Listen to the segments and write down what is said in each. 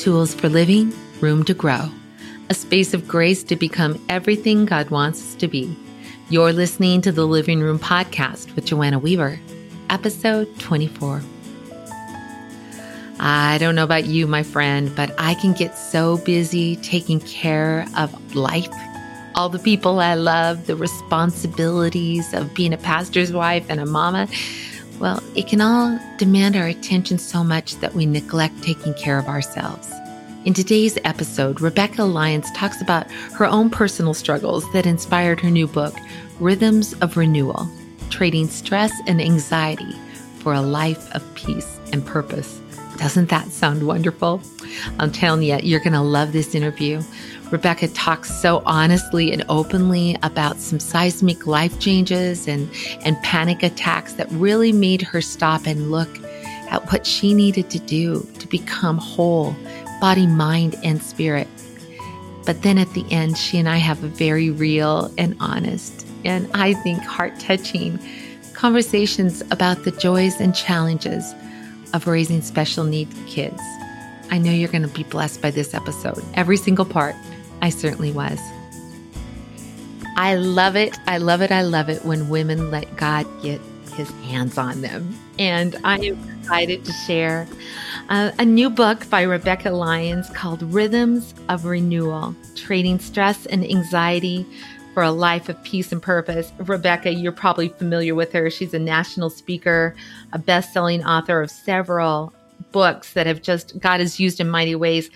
Tools for living, room to grow. A space of grace to become everything God wants us to be. You're listening to the Living Room Podcast with Joanna Weaver, episode 24. I don't know about you, my friend, but I can get so busy taking care of life, all the people I love, the responsibilities of being a pastor's wife and a mama well, it can all demand our attention so much that we neglect taking care of ourselves. In today's episode, Rebekah Lyons talks about her own personal struggles that inspired her new book, Rhythms of Renewal Trading Stress and Anxiety for a Life of Peace and Purpose. Doesn't that sound wonderful? I'm telling you, you're going to love this interview. Rebekah talks so honestly and openly about some seismic life changes and, and panic attacks that really made her stop and look at what she needed to do to become whole, body, mind, and spirit. But then at the end, she and I have a very real and honest, and I think heart touching conversations about the joys and challenges of raising special needs kids. I know you're going to be blessed by this episode, every single part. I certainly was. I love it. I love it. I love it when women let God get his hands on them. And I am excited to share uh, a new book by Rebekah Lyons called Rhythms of Renewal Trading Stress and Anxiety for a Life of Peace and Purpose. Rebekah, you're probably familiar with her. She's a national speaker, a best selling author of several books that have just, God has used in mighty ways.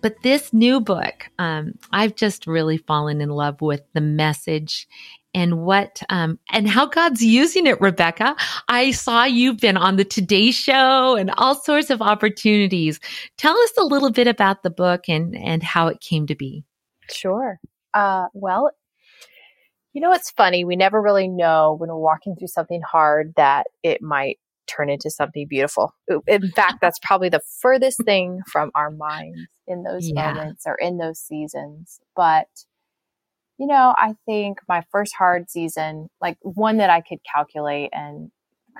But this new book, um, I've just really fallen in love with the message and what um, and how God's using it, Rebekah. I saw you've been on the Today Show and all sorts of opportunities. Tell us a little bit about the book and and how it came to be. Sure. Uh, well, you know, it's funny. We never really know when we're walking through something hard that it might turn into something beautiful. In fact, that's probably the furthest thing from our minds in those yeah. moments or in those seasons. But, you know, I think my first hard season, like one that I could calculate and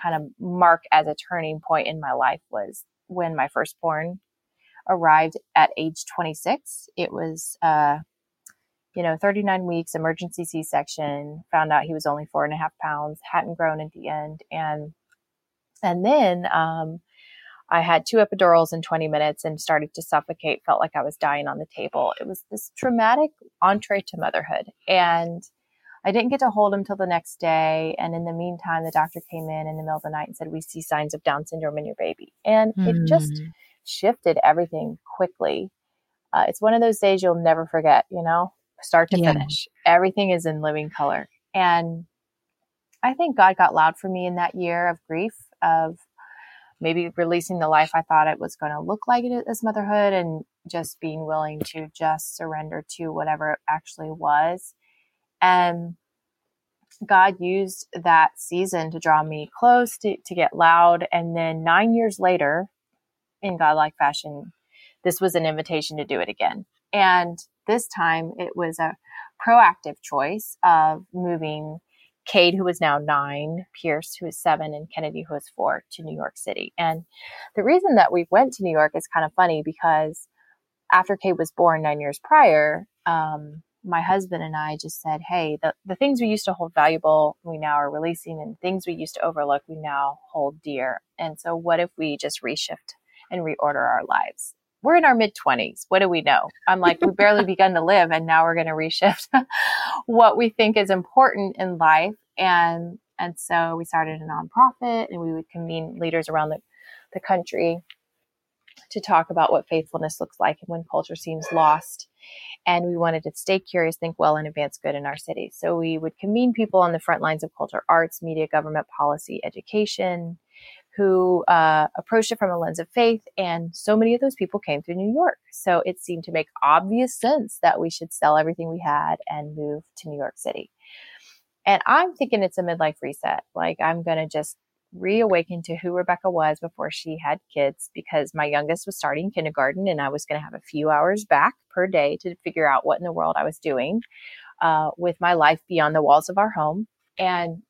kind of mark as a turning point in my life was when my firstborn arrived at age 26. It was, uh, you know, 39 weeks, emergency C section, found out he was only four and a half pounds, hadn't grown at the end. And and then um, I had two epidurals in 20 minutes and started to suffocate, felt like I was dying on the table. It was this traumatic entree to motherhood. And I didn't get to hold him till the next day. And in the meantime, the doctor came in in the middle of the night and said, We see signs of Down syndrome in your baby. And mm. it just hmm. shifted everything quickly. Uh, it's one of those days you'll never forget, you know, start to yeah. finish. Everything is in living color. And I think God got loud for me in that year of grief of maybe releasing the life I thought it was going to look like as motherhood and just being willing to just surrender to whatever it actually was. And God used that season to draw me close, to, to get loud. And then nine years later, in godlike fashion, this was an invitation to do it again. And this time it was a proactive choice of moving Cade, who is now nine, Pierce, who is seven, and Kennedy, who is four, to New York City. And the reason that we went to New York is kind of funny because after Cade was born nine years prior, um, my husband and I just said, hey, the, the things we used to hold valuable, we now are releasing, and things we used to overlook, we now hold dear. And so, what if we just reshift and reorder our lives? We're in our mid 20s. What do we know? I'm like, we've barely begun to live, and now we're going to reshift what we think is important in life. And and so we started a nonprofit, and we would convene leaders around the, the country to talk about what faithfulness looks like and when culture seems lost. And we wanted to stay curious, think well, and advance good in our city. So we would convene people on the front lines of culture, arts, media, government, policy, education, who uh, approached it from a lens of faith. And so many of those people came through New York. So it seemed to make obvious sense that we should sell everything we had and move to New York City. And I'm thinking it's a midlife reset. Like I'm going to just reawaken to who Rebekah was before she had kids because my youngest was starting kindergarten and I was going to have a few hours back per day to figure out what in the world I was doing uh, with my life beyond the walls of our home. And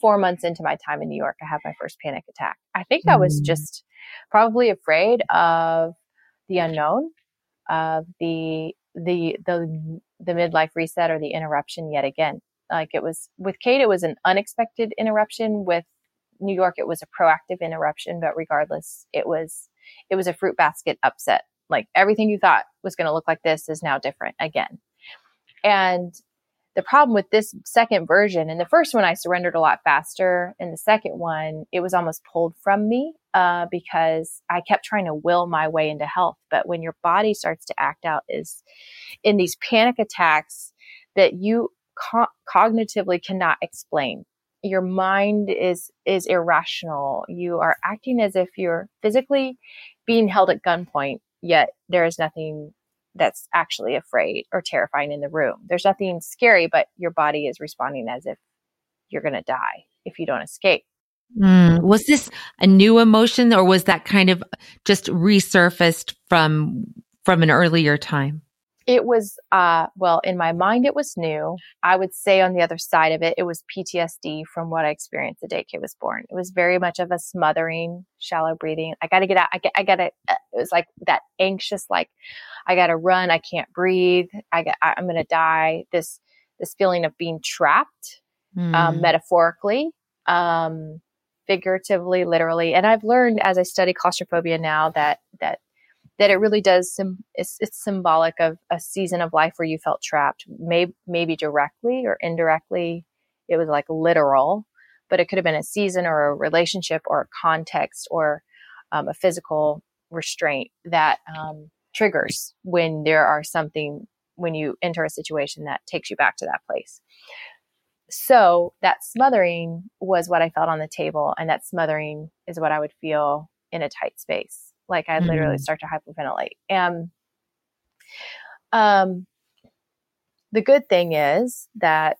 four months into my time in New York, I had my first panic attack. I think I was mm. just probably afraid of the unknown, of the the the the midlife reset or the interruption yet again. Like it was with Cade, it was an unexpected interruption. With New York, it was a proactive interruption. But regardless, it was it was a fruit basket upset. Like everything you thought was going to look like this is now different again. And the problem with this second version, and the first one I surrendered a lot faster, and the second one it was almost pulled from me uh, because I kept trying to will my way into health. But when your body starts to act out, is in these panic attacks that you co- cognitively cannot explain. Your mind is is irrational. You are acting as if you're physically being held at gunpoint, yet there is nothing that's actually afraid or terrifying in the room. There's nothing scary, but your body is responding as if you're going to die if you don't escape. Mm. Was this a new emotion or was that kind of just resurfaced from from an earlier time? It was uh well in my mind it was new. I would say on the other side of it it was PTSD from what I experienced the day Cade was born. It was very much of a smothering, shallow breathing. I got to get out. I, I got to uh, it was like that anxious like I got to run, I can't breathe. I got I'm going to die. This this feeling of being trapped mm. um, metaphorically um figuratively, literally. And I've learned as I study claustrophobia now that that that it really does sim- it's, it's symbolic of a season of life where you felt trapped, maybe maybe directly or indirectly. It was like literal, but it could have been a season or a relationship or a context or um, a physical restraint that um, triggers when there are something when you enter a situation that takes you back to that place so that smothering was what I felt on the table. And that smothering is what I would feel in a tight space. Like mm. literally start to hyperventilate. And um, the good thing is that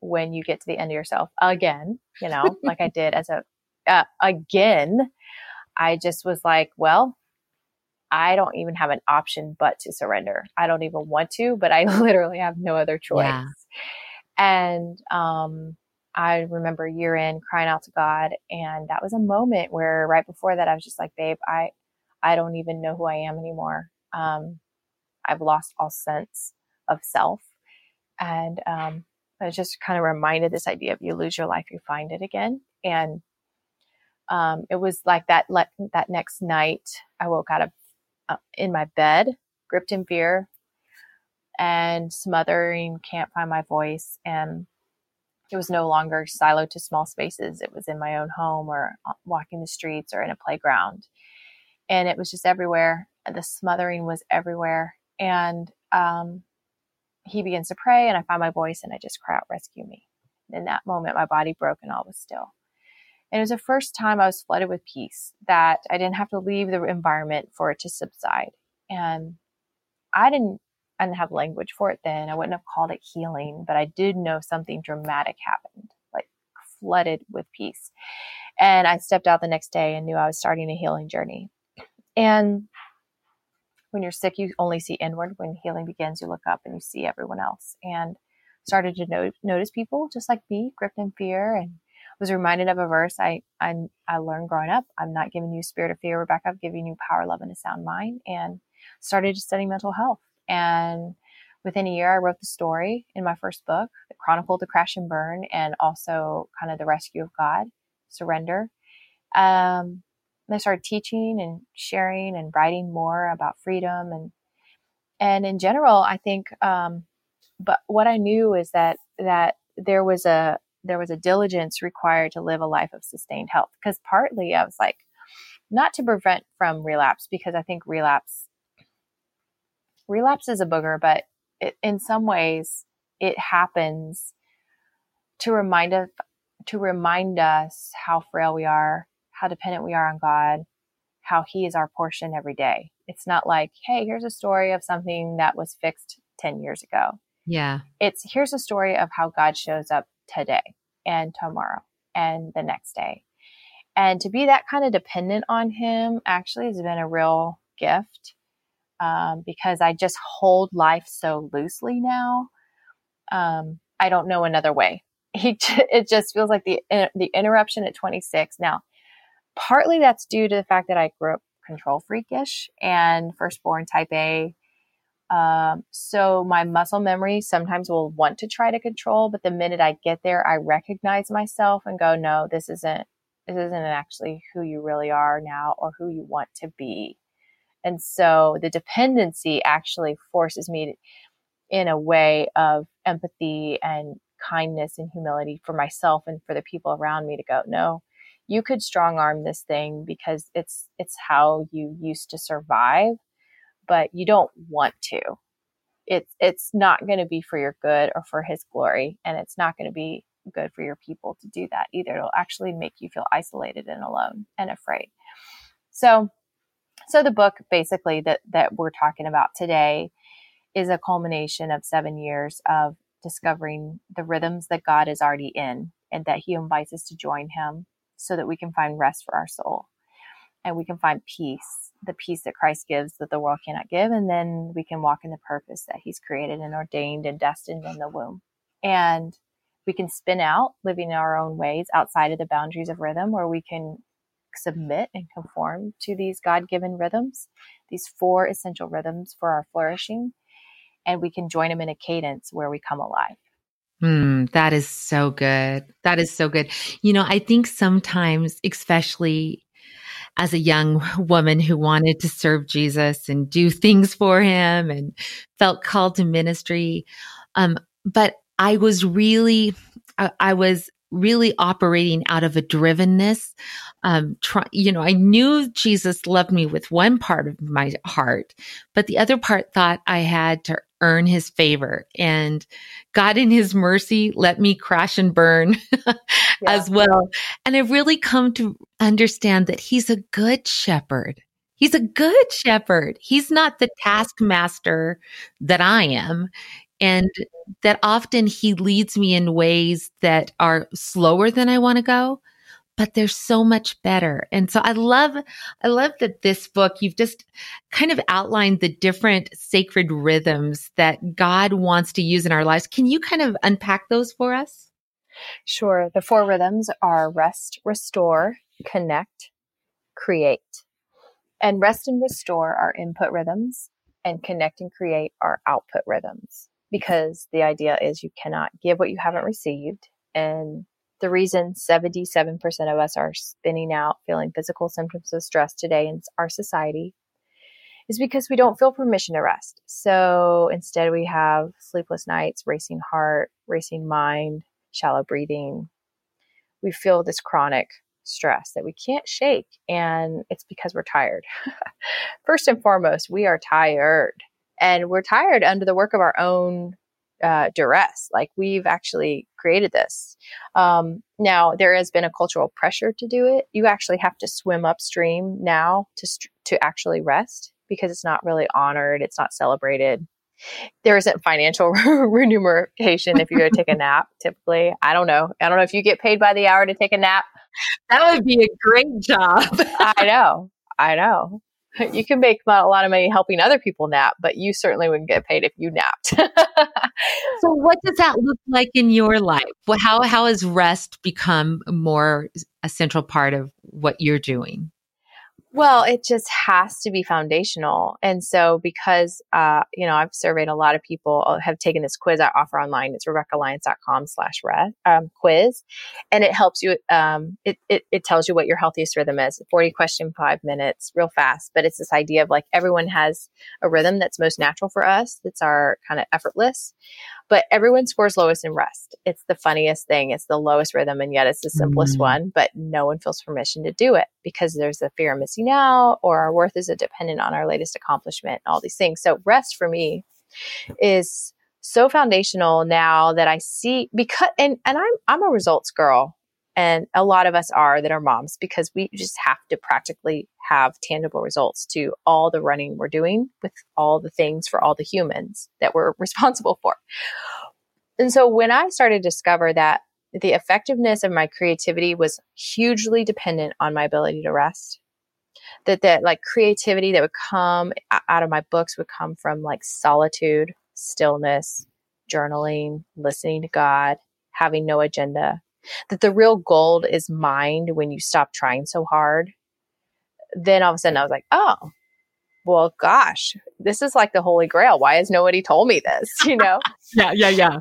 when you get to the end of yourself again, you know, like I did as a, uh, again, I just was like, well, I don't even have an option but to surrender. I don't even want to, but I literally have no other choice. Yeah. And um, I remember year in crying out to God, and that was a moment where right before that I was just like, "Babe, I I don't even know who I am anymore. Um, I've lost all sense of self." And um, I was just kind of reminded this idea of you lose your life, you find it again, and um, it was like that. Le- that next night, I woke out of uh, in my bed, gripped in fear, and smothering, can't find my voice. And it was no longer siloed to small spaces. It was in my own home or uh, walking the streets or in a playground. And it was just everywhere. The smothering was everywhere. And um, he begins to pray, and I find my voice and I just cry out, Rescue me. In that moment, my body broke and all was still. And it was the first time I was flooded with peace that I didn't have to leave the environment for it to subside. And I didn't I didn't have language for it then. I wouldn't have called it healing, but I did know something dramatic happened, like flooded with peace. And I stepped out the next day and knew I was starting a healing journey. And when you're sick, you only see inward. When healing begins, you look up and you see everyone else. And started to no- notice people just like me, gripped in fear, and was reminded of a verse I, I I learned growing up. I'm not giving you spirit of fear, Rebekah. I'm giving you power, love, and a sound mind. And started to study mental health and within a year, I wrote the story in my first book that chronicled the crash and burn and also kind of the rescue of God, surrender. Um, I started teaching and sharing and writing more about freedom and and in general, I think. Um, but what I knew is that that there was a there was a diligence required to live a life of sustained health. Because partly I was like, not to prevent from relapse, because I think relapse relapse is a booger, but it, in some ways it happens to remind us to remind us how frail we are, how dependent we are on God, how He is our portion every day. It's not like, hey, here's a story of something that was fixed 10 years ago. Yeah. It's here's a story of how God shows up today and tomorrow and the next day. And to be that kind of dependent on Him actually has been a real gift um, because I just hold life so loosely now. Um, I don't know another way. He, it just feels like the the interruption at 26. Now, partly that's due to the fact that I grew up control freakish and firstborn type A. Um, so my muscle memory sometimes will want to try to control, but the minute I get there, I recognize myself and go, no, this isn't, this isn't actually who you really are now or who you want to be. And so the dependency actually forces me in a way of empathy and kindness and humility for myself and for the people around me to go, no, you could strong arm this thing because it's it's how you used to survive, but you don't want to. It's it's not going to be for your good or for his glory, and it's not going to be good for your people to do that either. It'll actually make you feel isolated and alone and afraid. So so the book basically that that we're talking about today is a culmination of 7 years of discovering the rhythms that God is already in and that he invites us to join him so that we can find rest for our soul and we can find peace, the peace that Christ gives that the world cannot give. And then we can walk in the purpose that He's created and ordained and destined in the womb. And we can spin out living in our own ways outside of the boundaries of rhythm where we can submit and conform to these God given rhythms, these four essential rhythms for our flourishing. And we can join them in a cadence where we come alive. Mm, that is so good. That is so good. You know, I think sometimes, especially as a young woman who wanted to serve Jesus and do things for him and felt called to ministry, um, but I was really, I, I was really operating out of a drivenness. Um, try, you know, I knew Jesus loved me with one part of my heart, but the other part thought I had to earn his favor. And God, in his mercy, let me crash and burn yeah. as well. And I've really come to understand that he's a good shepherd. He's a good shepherd. He's not the taskmaster that I am. And that often he leads me in ways that are slower than I want to go, but they're so much better. And so I love, I love that this book, you've just kind of outlined the different sacred rhythms that God wants to use in our lives. Can you kind of unpack those for us? Sure. The four rhythms are rest, restore, connect, create. And rest and restore are input rhythms, and connect and create are output rhythms because the idea is you cannot give what you haven't received. And the reason 77% of us are spinning out feeling physical symptoms of stress today in our society is because we don't feel permission to rest. So instead, we have sleepless nights, racing heart, racing mind, shallow breathing. We feel this chronic stress that we can't shake, and it's because we're tired. First and foremost, we are tired, and we're tired under the work of our own uh, duress. Like we've actually created this. Um, now there has been a cultural pressure to do it. You actually have to swim upstream now to st- to actually rest because it's not really honored. It's not celebrated. There isn't financial remuneration if you go take a nap. Typically, I don't know. I don't know if you get paid by the hour to take a nap. That would be a great job. I know. I know. you can make a lot of money helping other people nap, but you certainly wouldn't get paid if you napped. so, what does that look like in your life? How how has rest become more a central part of what you're doing? Well, it just has to be foundational. And so because, uh, you know, I've surveyed a lot of people uh, have taken this quiz I offer online. It's RebekahLyons.com slash um, quiz. And it helps you, um, it, it, it tells you what your healthiest rhythm is. 40 question, five minutes, real fast. But it's this idea of like everyone has a rhythm that's most natural for us. That's our kind of effortless but everyone scores lowest in rest. It's the funniest thing. It's the lowest rhythm, and yet it's the simplest mm-hmm. one, but no one feels permission to do it because there's a fear of missing out or our worth is dependent on our latest accomplishment and all these things. So, rest for me is so foundational now that I see because and and I'm I'm a results girl and a lot of us are that are moms because we just have to practically have tangible results to all the running we're doing with all the things for all the humans that we're responsible for. And so when I started to discover that the effectiveness of my creativity was hugely dependent on my ability to rest, that that like creativity that would come out of my books would come from like solitude, stillness, journaling, listening to God, having no agenda, that the real gold is mined when you stop trying so hard then all of a sudden I was like, oh, well, gosh, this is like the holy grail. Why has nobody told me this? You know? yeah, yeah, yeah.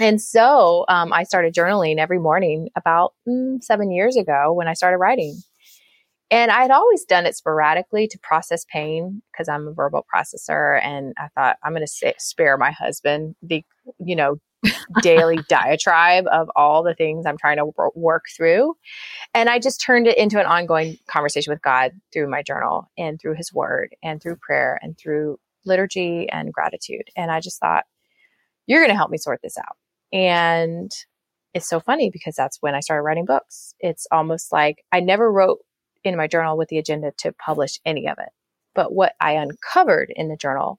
And so um, I started journaling every morning about mm, seven years ago when I started writing. And I had always done it sporadically to process pain because I'm a verbal processor. And I thought I'm going to spare my husband the, you know, daily diatribe of all the things I'm trying to work through. And I just turned it into an ongoing conversation with God through my journal and through his word and through prayer and through liturgy and gratitude. And I just thought, you're going to help me sort this out. And it's so funny because that's when I started writing books. It's almost like I never wrote in my journal with the agenda to publish any of it. But what I uncovered in the journal,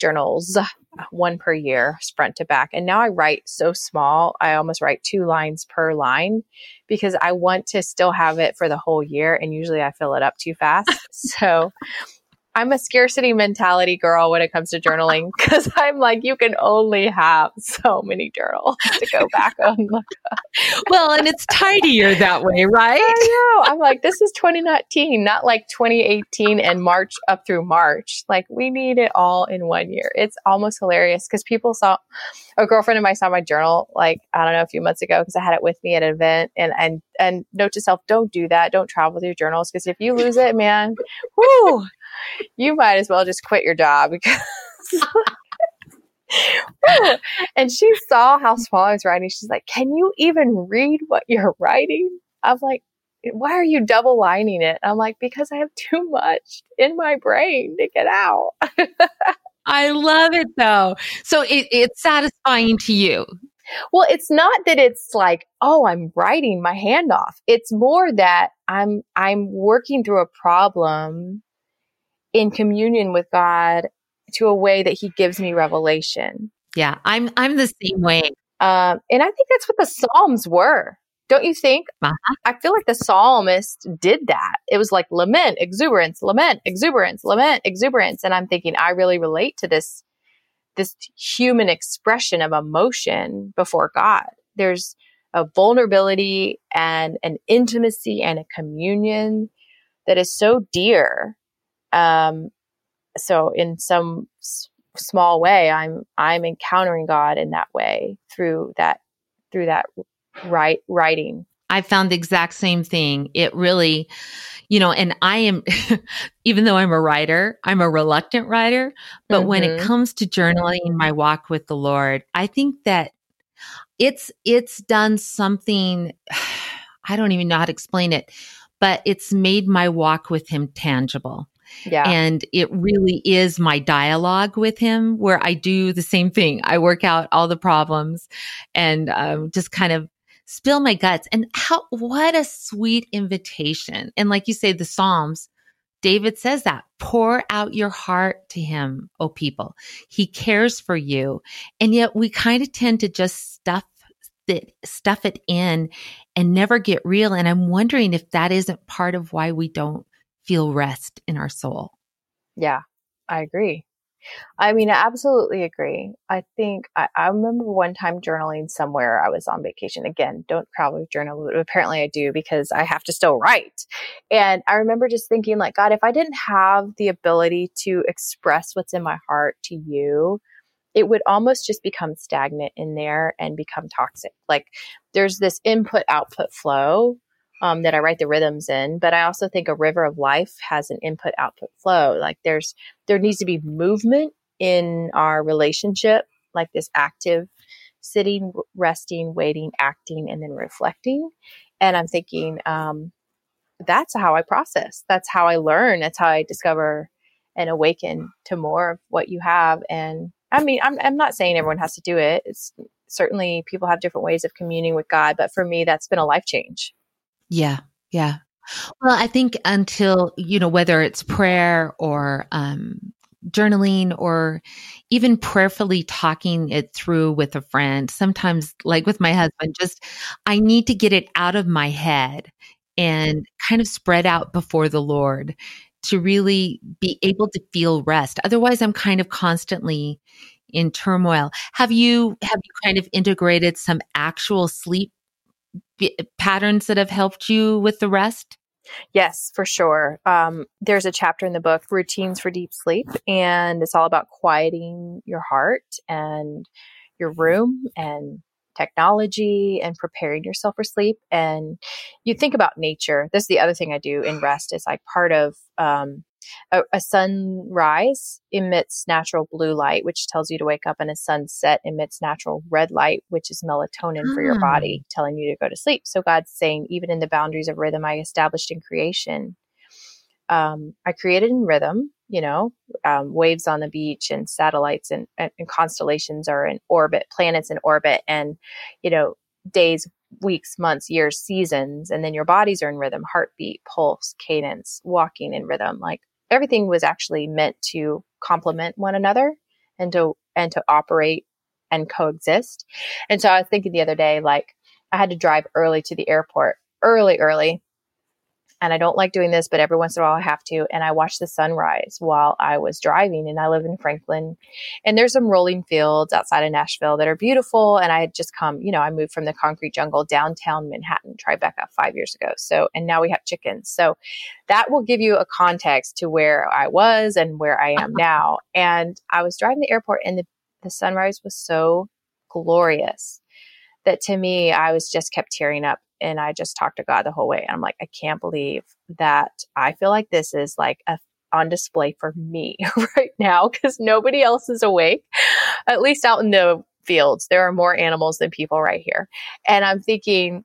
journals, uh, one per year, front to back. And now I write so small, I almost write two lines per line because I want to still have it for the whole year. And usually I fill it up too fast. so I'm a scarcity mentality girl when it comes to journaling because I'm like, you can only have so many journals to go back on. well, and it's tidier that way, right? I know. I'm like, this is 2019, not like 2018 and March up through March. Like, we need it all in one year. It's almost hilarious because people saw a girlfriend of mine saw my journal, like, I don't know, a few months ago because I had it with me at an event. And, and, and note to self, don't do that. Don't travel with your journals because if you lose it, man, whoo you might as well just quit your job because. and she saw how small I was writing. She's like, Can you even read what you're writing? I'm like, Why are you double lining it? I'm like, Because I have too much in my brain to get out. I love it though. So it, it's satisfying to you. Well, it's not that it's like, oh, I'm writing my hand off. It's more that I'm I'm working through a problem in communion with God to a way that he gives me revelation. Yeah, I'm I'm the same way. Um, and I think that's what the Psalms were. Don't you think? Uh-huh. I feel like the psalmist did that. It was like lament, exuberance, lament, exuberance, lament, exuberance. And I'm thinking, I really relate to this, this human expression of emotion before God. There's a vulnerability and an intimacy and a communion that is so dear um, so in some s- small way, I'm I'm encountering God in that way through that through that write writing. I found the exact same thing. It really, you know, and I am, even though I'm a writer, I'm a reluctant writer. But mm-hmm. when it mm-hmm. comes to journaling my walk with the Lord, I think that it's, it's done something, I don't even know how to explain it, but it's made my walk with Him tangible. Yeah. And it really is my dialogue with him where I do the same thing. I work out all the problems and um, just kind of spill my guts. And how, what a sweet invitation. And like you say, the Psalms, David says that pour out your heart to him, oh people. He cares for you. And yet we kind of tend to just stuff it, stuff it in and never get real. And I'm wondering if that isn't part of why we don't feel rest in our soul. Yeah, I agree. I mean, I absolutely agree. I think I, I, remember one time journaling somewhere. I was on vacation. Again, don't probably journal, but apparently I do because I have to still write. And I remember just thinking, like, God, if I didn't have the ability to express what's in my heart to you, it would almost just become stagnant in there and become toxic. Like, there's this input output flow um, that I write the rhythms in. But I also think a river of life has an input output flow. Like there's, there needs to be movement in our relationship, like this active sitting, resting, waiting, acting, and then reflecting. And I'm thinking, um, that's how I process. That's how I learn. That's how I discover and awaken to more of what you have. And I mean, I'm, I'm not saying everyone has to do it. It's certainly people have different ways of communing with God, but for me, that's been a life change. Yeah. Yeah. Well, I think until, you know, whether it's prayer or, um, journaling or even prayerfully talking it through with a friend, sometimes like with my husband, just, I need to get it out of my head and kind of spread out before the Lord to really be able to feel rest. Otherwise, I'm kind of constantly in turmoil. Have you have you kind of integrated some actual sleep patterns that have helped you with the rest? Yes, for sure. Um, there's a chapter in the book, Routines for Deep Sleep, and it's all about quieting your heart and your room and technology and preparing yourself for sleep. And you think about nature. This is the other thing I do in rest is like part of um, a, a, sunrise emits natural blue light, which tells you to wake up, and a sunset emits natural red light, which is melatonin for your body, ah. telling you to go to sleep. So God's saying, even in the boundaries of rhythm I established in creation, um, I created in rhythm, you know, um, waves on the beach and satellites and, and, and constellations are in orbit, planets in orbit, and, you know, days, weeks, months, years, seasons, and then your bodies are in rhythm, heartbeat, pulse, cadence, walking in rhythm. Like everything was actually meant to complement one another and to and to operate and coexist. And so I was thinking the other day, like I had to drive early to the airport, early, early, and I don't like doing this, but every once in a while I have to. And I watched the sunrise while I was driving. And I live in Franklin, and there's some rolling fields outside of Nashville that are beautiful. And I had just come, you know, I moved from the concrete jungle downtown Manhattan, Tribeca, five years ago. So, and now we have chickens. So that will give you a context to where I was and where I am now. And I was driving the airport, and the, the sunrise was so glorious that to me, I was just kept tearing up and I just talked to God the whole way. And I'm like, I can't believe that I feel like this is like a on display for me right now because nobody else is awake, at least out in the fields. There are more animals than people right here. And I'm thinking,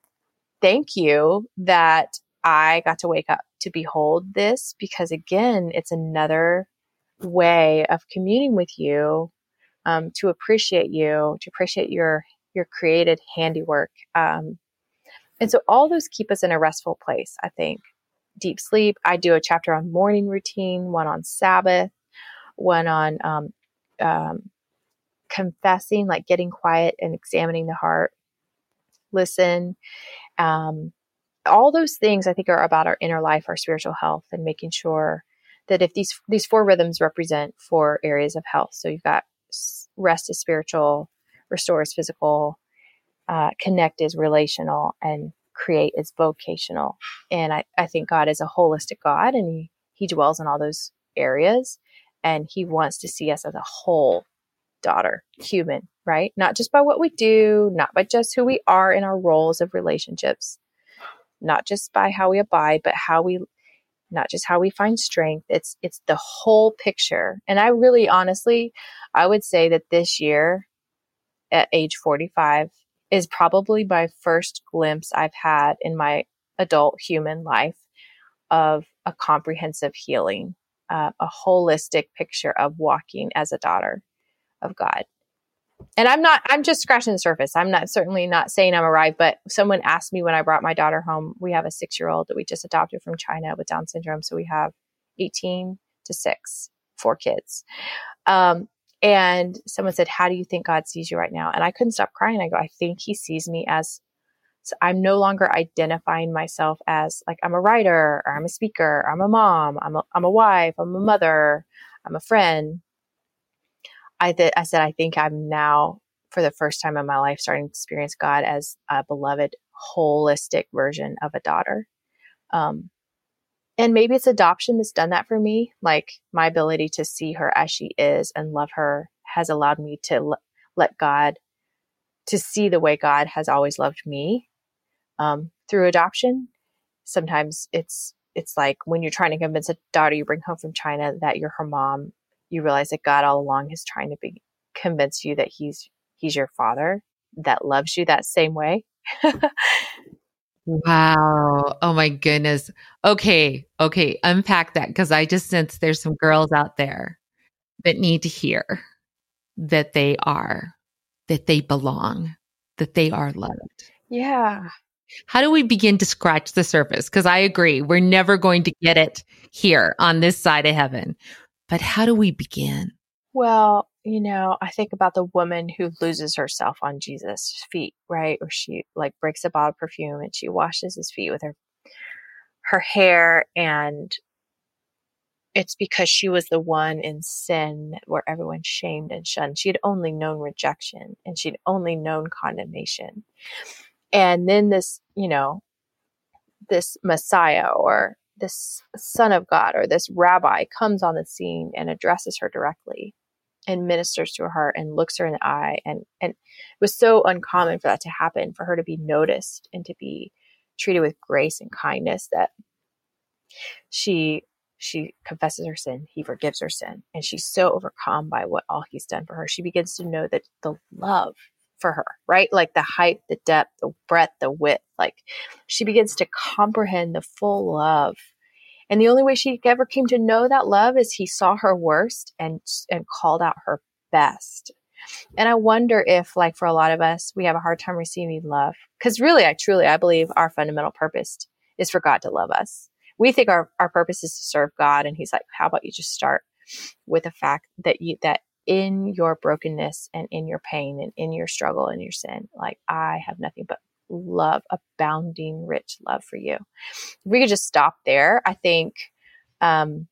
thank you that I got to wake up to behold this because, again, it's another way of communing with you, um, to appreciate you, to appreciate your your created handiwork. Um, and so all those keep us in a restful place, I think. Deep sleep. I do a chapter on morning routine, one on Sabbath, one on um, um, confessing, like getting quiet and examining the heart, listen. Um, all those things I think are about our inner life, our spiritual health, and making sure that if these these four rhythms represent four areas of health, so you've got rest is spiritual, restore is physical, uh, connect is relational and create is vocational. And I, I think God is a holistic God and he, he dwells in all those areas and he wants to see us as a whole daughter, human, right? Not just by what we do, not by just who we are in our roles of relationships, not just by how we abide, but how we not just how we find strength. It's it's the whole picture. And I really honestly, I would say that this year at age 45 is probably my first glimpse I've had in my adult human life of a comprehensive healing, uh, a holistic picture of walking as a daughter of God. And I'm not, I'm just scratching the surface. I'm not certainly not saying I'm arrived, but someone asked me when I brought my daughter home, we have a six year old that we just adopted from China with Down syndrome. So we have 18 to six, four kids. Um, and someone said, How do you think God sees you right now? And I couldn't stop crying. I go, I think he sees me as so I'm no longer identifying myself as like I'm a writer or I'm a speaker, or I'm a mom, I'm a, I'm a wife, I'm a mother, I'm a friend. I th- I said I think I'm now for the first time in my life starting to experience God as a beloved holistic version of a daughter. Um, and maybe it's adoption that's done that for me. Like my ability to see her as she is and love her has allowed me to l- let God, to see the way God has always loved me um, through adoption. Sometimes it's it's like when you're trying to convince a daughter you bring home from China that you're her mom, you realize that God all along is trying to be convince you that he's he's your father that loves you that same way. Wow. Oh my goodness. Okay. Okay. Unpack that because I just sense there's some girls out there that need to hear that they are, that they belong, that they are loved. Yeah. How do we begin to scratch the surface? Because I agree, we're never going to get it here on this side of heaven. But how do we begin? Well, you know, I think about the woman who loses herself on Jesus' feet, right? Or she like breaks a bottle of perfume and she washes his feet with her her hair and it's because she was the one in sin where everyone shamed and shunned. She had only known rejection and she'd only known condemnation. And then this, you know, this Messiah or this son of God or this rabbi comes on the scene and addresses her directly and ministers to her heart and looks her in the eye and and it was so uncommon for that to happen for her to be noticed and to be treated with grace and kindness that she she confesses her sin he forgives her sin and she's so overcome by what all he's done for her. She begins to know that the love for her right? Like the height the depth the breadth the width like she begins to comprehend the full love and the only way she ever came to know that love is he saw her worst and and called out her best and i wonder if like for a lot of us we have a hard time receiving love because really i truly i believe our fundamental purpose is for god to love us we think our, our purpose is to serve God. And he's like, how about you just start with the fact that you, that in your brokenness and in your pain and in your struggle and your sin, like I have nothing but love, abounding, rich love for you. If we could just stop there, I think, um,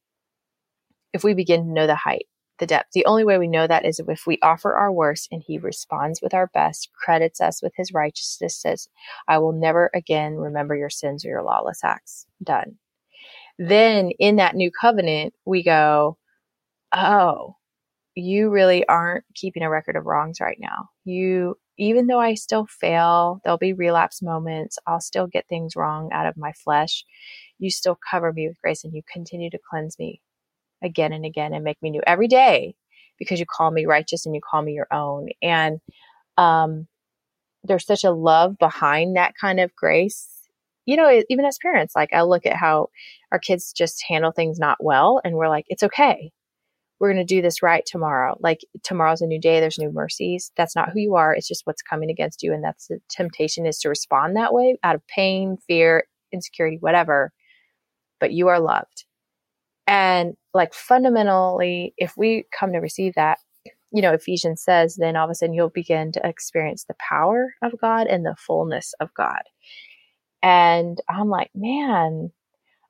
if we begin to know the height, the depth, the only way we know that is if we offer our worst and he responds with our best, credits us with his righteousness, says, I will never again remember your sins or your lawless acts. Done then in that new covenant, we go, oh, you really aren't keeping a record of wrongs right now. You, even though I still fail, there'll be relapse moments. I'll still get things wrong out of my flesh. You still cover me with grace and you continue to cleanse me again and again and make me new every day because you call me righteous and you call me your own. And, um, there's such a love behind that kind of grace you know, even as parents, like I look at how our kids just handle things not well and we're like, it's okay. We're going to do this right tomorrow. Like tomorrow's a new day. There's new mercies. That's not who you are. It's just what's coming against you. And that's the temptation is to respond that way out of pain, fear, insecurity, whatever. But you are loved. And like fundamentally, if we come to receive that, you know, Ephesians says, then all of a sudden you'll begin to experience the power of God and the fullness of God. And I'm like, man,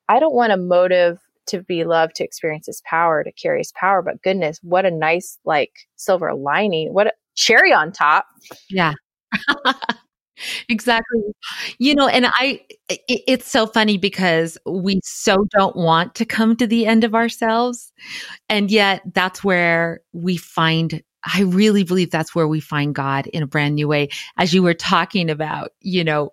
I don't want a motive to be loved to experience his power, to carry his power, but goodness, what a nice like silver lining. What a cherry on top. Yeah. exactly. You know, and I, it, it's so funny because we so don't want to come to the end of ourselves. And yet that's where we find I really believe that's where we find God in a brand new way. As you were talking about, you know,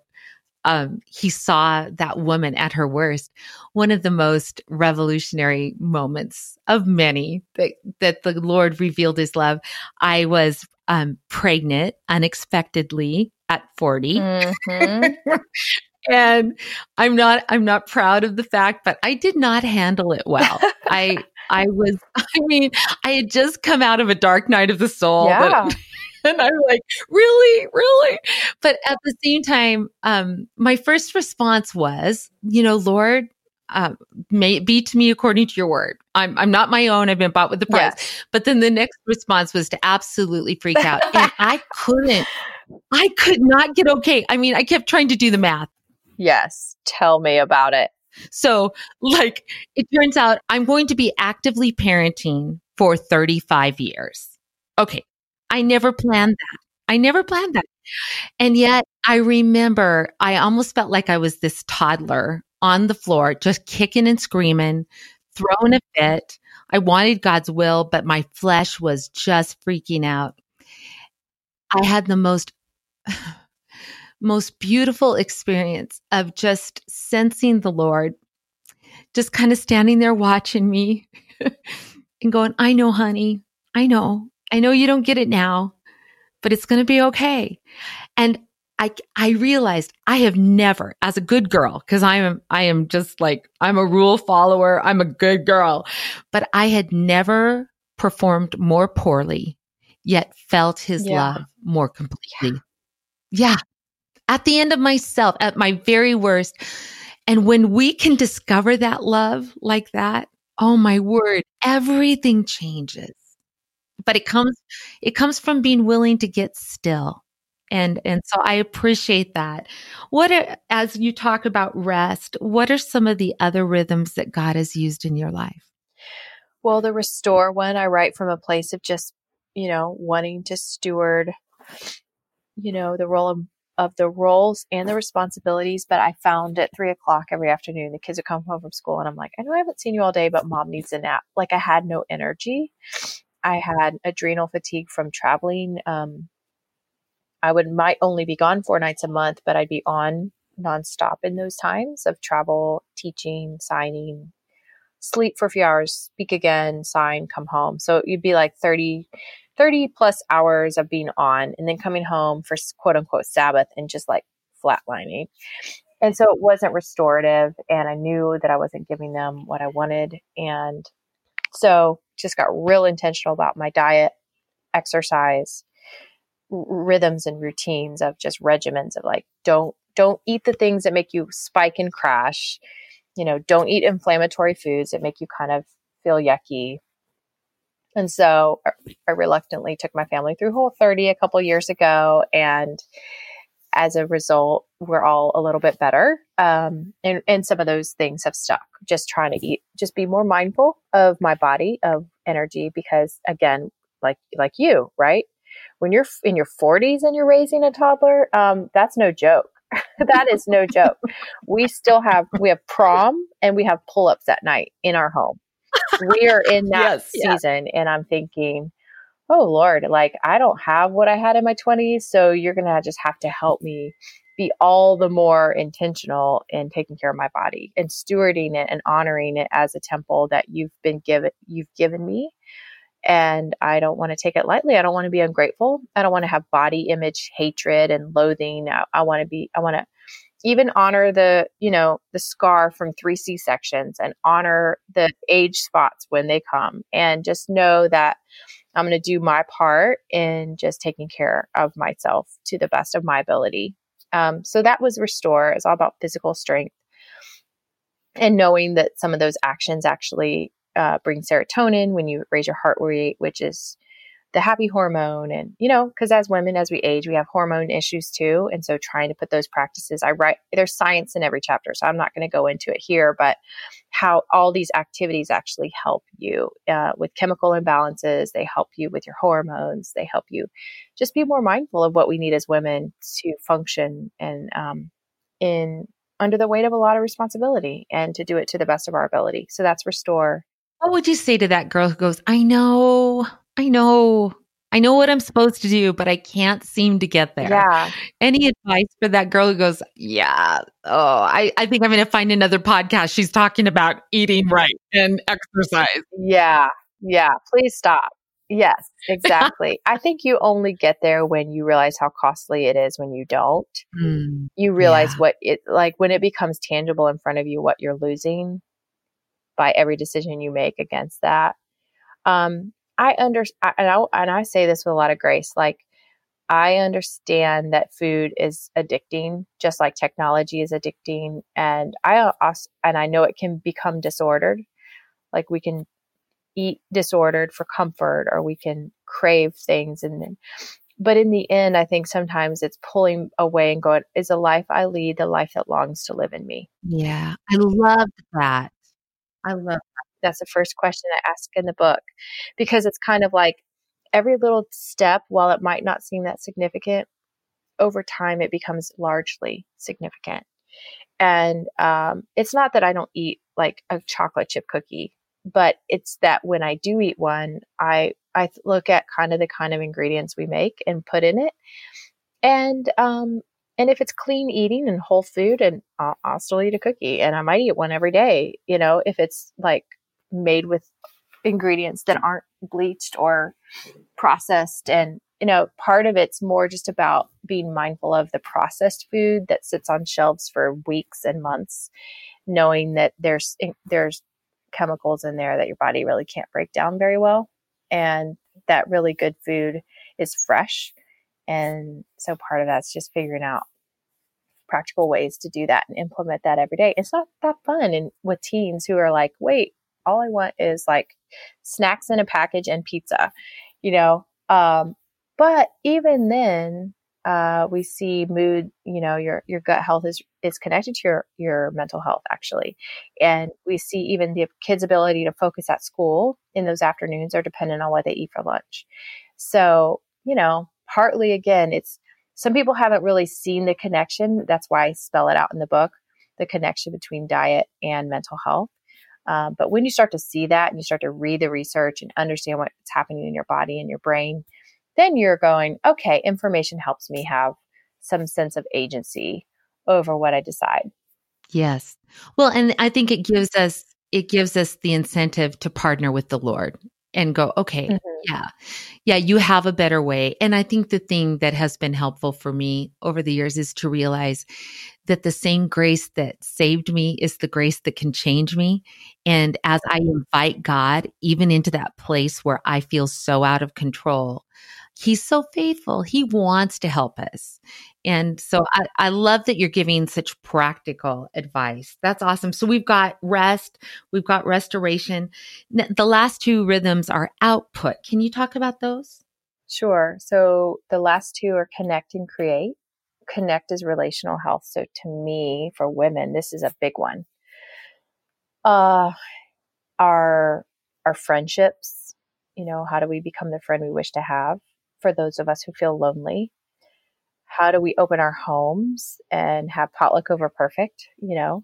um, he saw that woman at her worst. One of the most revolutionary moments of many that, that the Lord revealed his love. I was um, pregnant unexpectedly at 40. Mm-hmm. and I'm not, I'm not proud of the fact, but I did not handle it well. I, I was, I mean, I had just come out of a dark night of the soul. Yeah. And I'm like, really, really? But at the same time, um, my first response was, you know, Lord, um, may it be to me according to your word. I'm, I'm not my own. I've been bought with the price. Yes. But then the next response was to absolutely freak out. and I couldn't, I could not get okay. I mean, I kept trying to do the math. Yes. Tell me about it. So, like, it turns out I'm going to be actively parenting for 35 years. Okay. I never planned that. I never planned that. And yet I remember I almost felt like I was this toddler on the floor, just kicking and screaming, throwing a fit. I wanted God's will, but my flesh was just freaking out. I had the most, most beautiful experience of just sensing the Lord, just kind of standing there watching me and going, I know, honey, I know. I know you don't get it now, but it's going to be okay. And I, I realized I have never, as a good girl, cause I am, I am just like, I'm a rule follower. I'm a good girl, but I had never performed more poorly, yet felt his yeah. love more completely. Yeah. yeah. At the end of myself, at my very worst. And when we can discover that love like that, oh my word, everything changes but it comes it comes from being willing to get still and and so i appreciate that what are, as you talk about rest what are some of the other rhythms that god has used in your life well the restore one i write from a place of just you know wanting to steward you know the role of of the roles and the responsibilities, but I found at three o'clock every afternoon, the kids would come home from school and I'm like, I know I haven't seen you all day, but mom needs a nap. Like I had no energy. I had adrenal fatigue from traveling. Um, I would might only be gone four nights a month, but I'd be on nonstop in those times of travel, teaching, signing, sleep for a few hours, speak again, sign, come home. So you'd be like 30, 30 plus hours of being on and then coming home for quote unquote Sabbath and just like flatlining. And so it wasn't restorative. And I knew that I wasn't giving them what I wanted. And so just got real intentional about my diet, exercise, r- rhythms and routines of just regimens of like, don't, don't eat the things that make you spike and crash. You know, don't eat inflammatory foods that make you kind of feel yucky and so I reluctantly took my family through Whole 30 a couple years ago. And as a result, we're all a little bit better. Um, and, and some of those things have stuck. Just trying to eat, just be more mindful of my body, of energy, because again, like, like you, right? When you're in your 40s and you're raising a toddler, um, that's no joke. that is no joke. We still have, we have prom and we have pull ups at night in our home we are in that yes, season yeah. and I'm thinking, oh Lord, like I don't have what I had in my 20s. So you're going to just have to help me be all the more intentional in taking care of my body and stewarding it and honoring it as a temple that you've been given, you've given me. And I don't want to take it lightly. I don't want to be ungrateful. I don't want to have body image hatred and loathing. I, I want to be, I want to even honor the you know the scar from three c sections and honor the age spots when they come and just know that i'm going to do my part in just taking care of myself to the best of my ability. Um, so that was restore. It's all about physical strength and knowing that some of those actions actually uh, bring serotonin when you raise your heart rate which is the happy hormone and you know because as women as we age we have hormone issues too. And so trying to put those practices i write there's science in every chapter so i'm not going to go into it here but how all these activities actually help you uh, with chemical imbalances. They help you with your hormones. They help you just be more mindful of what we need as women to function and um, in under the weight of a lot of responsibility and to do it to the best of our ability. So that's restore. What would you say to that girl who goes i know I know. I know what I'm supposed to do, but I can't seem to get there. Yeah. Any advice for that girl who goes, Yeah, oh, I, I think I'm going to find another podcast. She's talking about eating right and exercise. Yeah. Yeah. Please stop. Yes, exactly. I think you only get there when you realize how costly it is when you don't. Mm, you realize yeah. what it like when it becomes tangible in front of you what you're losing by every decision you make against that. Um, I understand, and I, and I say this with a lot of grace, like, I understand that food is addicting, just like technology is addicting, and I also, and I know it can become disordered. Like we can eat disordered for comfort, or we can crave things, and then, but in the end, I think sometimes it's pulling away and going, "Is the life I lead the life that longs to live in me?" Yeah, I love that. I love that's the first question I ask in the book because it's kind of like every little step, while it might not seem that significant, over time it becomes largely significant. And um, it's not that I don't eat like a chocolate chip cookie, but it's that when I do eat one, I I look at kind of the kind of ingredients we make and put in it, and um, and if it's clean eating and whole food, and I'll, I'll still eat a cookie, and I might eat one every day. You know, if it's like made with ingredients that aren't bleached or processed. And you know part of it's more just about being mindful of the processed food that sits on shelves for weeks and months knowing that there's there's chemicals in there that your body really can't break down very well. And that really good food is fresh. And so part of that's just figuring out practical ways to do that and implement that every day. It's not that fun. And with teens who are like wait all I want is like snacks in a package and pizza, you know. Um, but even then, uh, we see mood. You know, your your gut health is is connected to your your mental health actually, and we see even the kids' ability to focus at school in those afternoons are dependent on what they eat for lunch. So you know, partly again, it's some people haven't really seen the connection. That's why I spell it out in the book the connection between diet and mental health. Um, but when you start to see that and you start to read the research and understand what's happening in your body and your brain, then you're going, okay, information helps me have some sense of agency over what I decide. Yes. Well, and I think it gives us it gives us the incentive to partner with the Lord and go, okay, mm-hmm. yeah, yeah, you have a better way. And I think the thing that has been helpful for me over the years is to realize that the same grace that saved me is the grace that can change me. And as I invite God even into that place where I feel so out of control, He's so faithful. He wants to help us. And so I, I, love that you're giving such practical advice. That's awesome. So we've got rest, we've got restoration. The last two rhythms are output. Can you talk about those? Sure. So the last two are connect and create. Connect is relational health. So to me, for women, this is a big one. Uh, our our friendships. You know, how do we become the friend we wish to have? For those of us who feel lonely, how do we open our homes and have potluck over perfect, you know,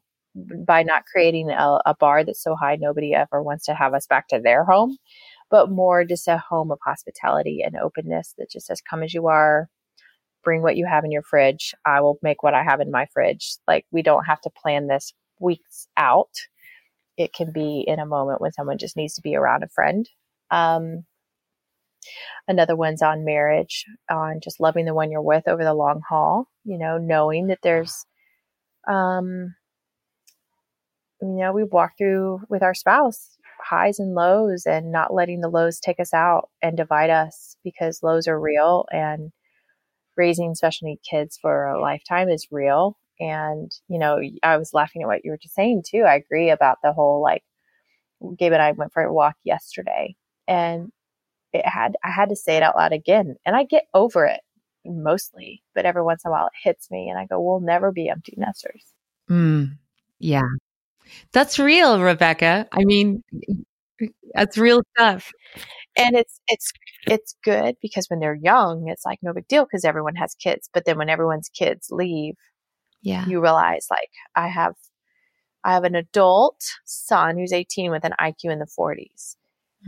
by not creating a, a, bar that's so high nobody ever wants to have us back to their home, but more just a home of hospitality and openness that just says, come as you are, bring what you have in your fridge. I will make what I have in my fridge. Like we don't have to plan this weeks out. It can be in a moment when someone just needs to be around a friend. Um, Another one's on marriage, on just loving the one you're with over the long haul, you know, knowing that there's, um, you know, we walk through with our spouse highs and lows and not letting the lows take us out and divide us because lows are real and raising special need kids for a lifetime is real. And, you know, I was laughing at what you were just saying too. I agree about the whole like, Gabe and I went for a walk yesterday and it had I had to say it out loud again. And I get over it mostly, but every once in a while it hits me and I go, We'll never be empty nesters. Mm, yeah. That's real, Rebekah. I mean that's real stuff. And it's it's it's good because when they're young, it's like no big deal because everyone has kids. But then when everyone's kids leave, yeah, you realize like I have I have an adult son who's 18 with an IQ in the 40s.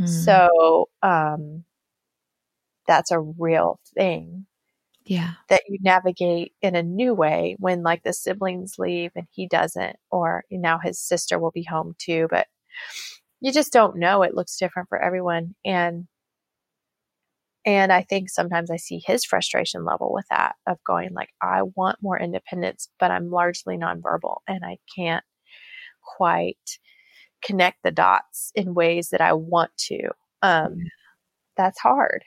Mm. So, um, that's a real thing. Yeah. That you navigate in a new way when like the siblings leave and he doesn't, or now his sister will be home too, but you just don't know. It looks different for everyone. And, and I think sometimes I see his frustration level with that of going like, I want more independence, but I'm largely nonverbal and I can't quite connect the dots in ways that I want to. Um, that's hard.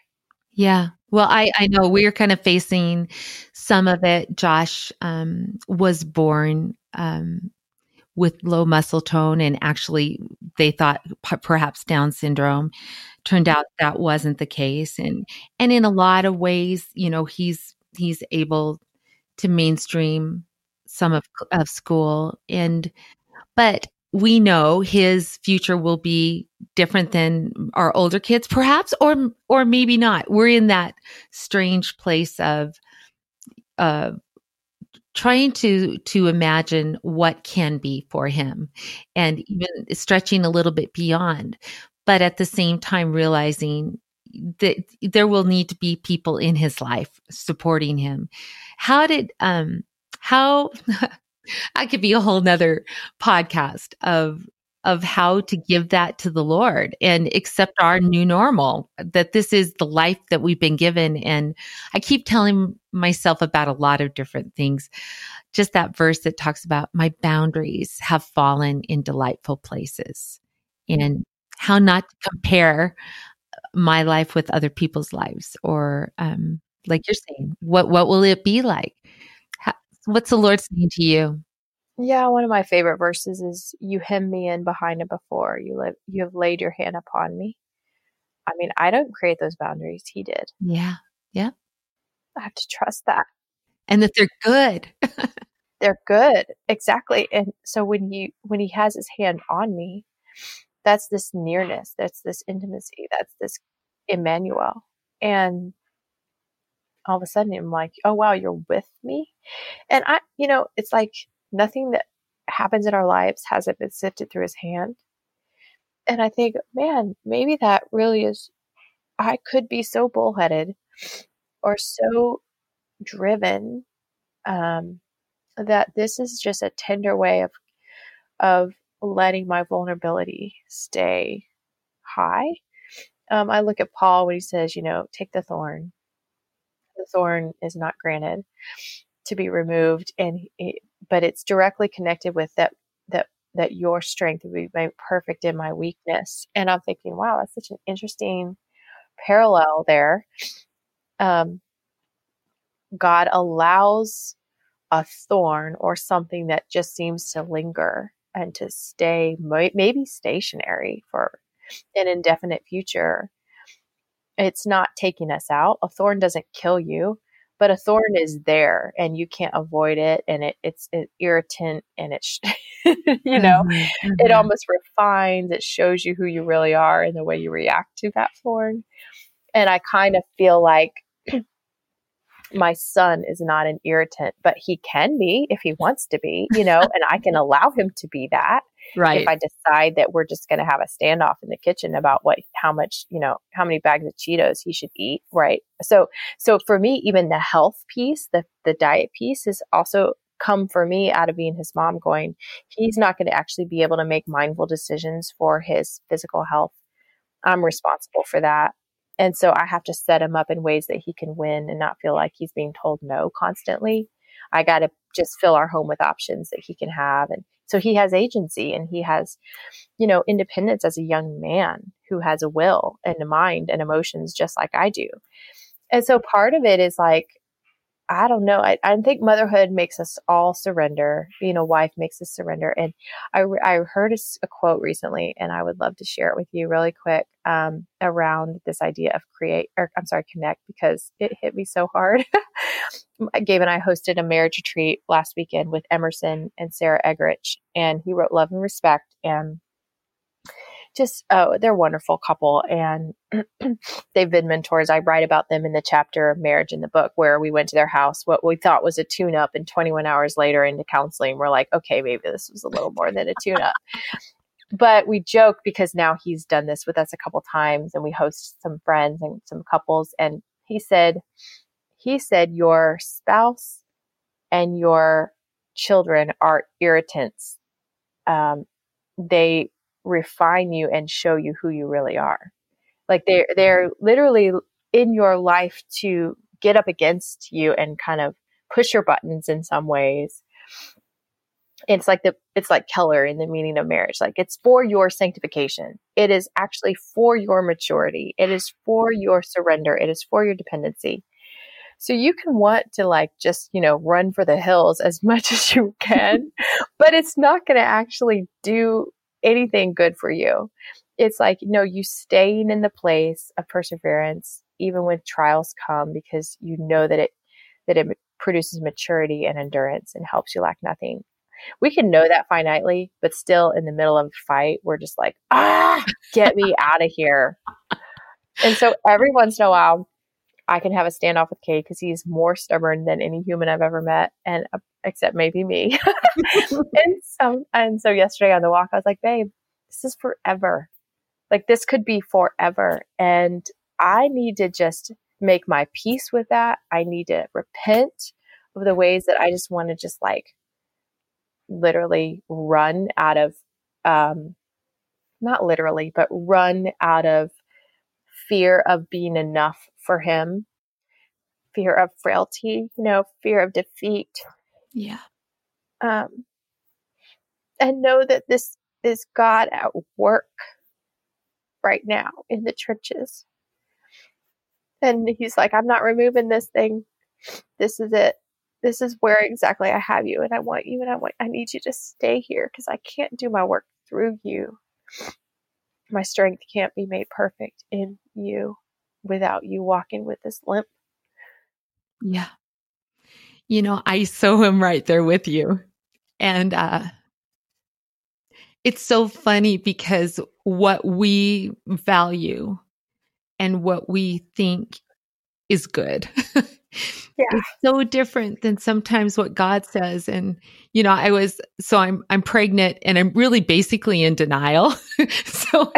Yeah. Well, I, I know we're kind of facing some of it. Josh um, was born um, with low muscle tone, and actually, they thought p- perhaps Down syndrome. Turned out that wasn't the case, and and in a lot of ways, you know, he's he's able to mainstream some of of school, and but we know his future will be different than our older kids perhaps or or maybe not. We're in that strange place of uh trying to to imagine what can be for him and even stretching a little bit beyond but at the same time realizing that there will need to be people in his life supporting him. How did um how I could be a whole nother podcast of of how to give that to the Lord and accept our new normal, that this is the life that we've been given. And I keep telling myself about a lot of different things. Just that verse that talks about my boundaries have fallen in delightful places and how not to compare my life with other people's lives or, um, like you're saying, what, what will it be like? What's the Lord saying to you? Yeah, one of my favorite verses is "You hem me in behind and before you live, you have laid your hand upon me." I mean, I don't create those boundaries; He did. Yeah, yeah. I have to trust that, and that they're good. they're good, exactly. And so when He when He has His hand on me, that's this nearness, that's this intimacy, that's this Emmanuel, and all of a sudden I'm like, oh, wow, you're with me. And I, you know, it's like nothing that happens in our lives hasn't been sifted through his hand. And I think, man, maybe that really is, I could be so bullheaded or so driven um, that this is just a tender way of of letting my vulnerability stay high. Um, I look at Paul when he says, you know, take the thorn. The thorn is not granted to be removed, and it, but it's directly connected with that that that your strength will be made perfect in my weakness. And I'm thinking, wow, that's such an interesting parallel there. Um, God allows a thorn or something that just seems to linger and to stay maybe stationary for an indefinite future. It's not taking us out. A thorn doesn't kill you, but a thorn is there and you can't avoid it and it, it's an irritant and it's you know mm-hmm, mm-hmm. it almost refines it shows you who you really are and the way you react to that thorn and i kind of feel like my son is not an irritant, but he can be if he wants to be, you know, and I can allow him to be that. Right. If I decide that we're just going to have a standoff in the kitchen about what, how much, you know, how many bags of Cheetos he should eat. Right. So, so for me, even the health piece, the, the diet piece is also come for me out of being his mom going, he's not going to actually be able to make mindful decisions for his physical health. I'm responsible for that. And so I have to set him up in ways that he can win and not feel like he's being told no constantly. I got to just fill our home with options that he can have. And so he has agency and he has, you know, independence as a young man who has a will and a mind and emotions just like I do. And so part of it is like I don't know. I, I think motherhood makes us all surrender. Being a wife makes us surrender. And I, I heard a, a quote recently, and I would love to share it with you really quick um, around this idea of create, or I'm sorry, connect, because it hit me so hard. Gabe and I hosted a marriage retreat last weekend with Emerson and Sarah Eggerichs, and he wrote Love and Respect. And just oh they're a wonderful couple and they've been mentors. I write about them in the chapter of marriage in the book where we went to their house what we thought was a tune up and 21 hours later into counseling we're like okay maybe this was a little more than a tune up but we joke because now he's done this with us a couple times and we host some friends and some couples and he said he said your spouse and your children are irritants. Um, they refine you and show you who you really are. Like they're they're literally in your life to get up against you and kind of push your buttons in some ways. It's like the it's like Keller in the meaning of marriage. Like it's for your sanctification. It is actually for your maturity. It is for your surrender. It is for your dependency. So you can want to like just, you know, run for the hills as much as you can, but it's not going to actually do anything good for you. It's like, no, you staying in the place of perseverance, even when trials come, because you know that it, that it produces maturity and endurance and helps you lack nothing. We can know that finitely, but still in the middle of a fight, we're just like, ah, get me out of here. And so every once in a while, I can have a standoff with Cade because he's more stubborn than any human I've ever met, and uh, except maybe me. and so, and so yesterday on the walk, I was like, "Babe, this is forever. Like this could be forever, and I need to just make my peace with that. I need to repent of the ways that I just want to just like literally run out of, um, not literally, but run out of fear of being enough for him, fear of frailty, you know, fear of defeat. Yeah. Um, and know that this is God at work right now in the churches. And he's like, I'm not removing this thing. This is it. This is where exactly I have you. And I want you and I want, I need you to stay here because I can't do my work through you. My strength can't be made perfect in you without you walking with this limp. Yeah. You know, I so am right there with you. And uh it's so funny because what we value and what we think is good yeah. it's so different than sometimes what God says. And, you know, I was, so I'm, I'm pregnant and I'm really basically in denial. so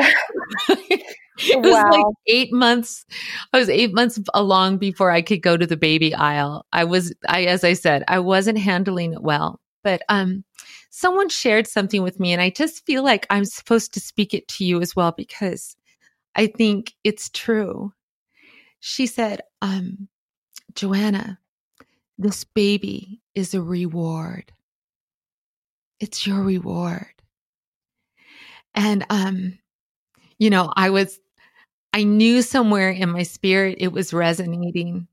it was wow. like eight months. I was eight months along before I could go to the baby aisle. I was, I, as I said, I wasn't handling it well, but, um, someone shared something with me and I just feel like I'm supposed to speak it to you as well because I think it's true. She said, um, Joanna, this baby is a reward. It's your reward. And, um, you know, I was, I knew somewhere in my spirit it was resonating.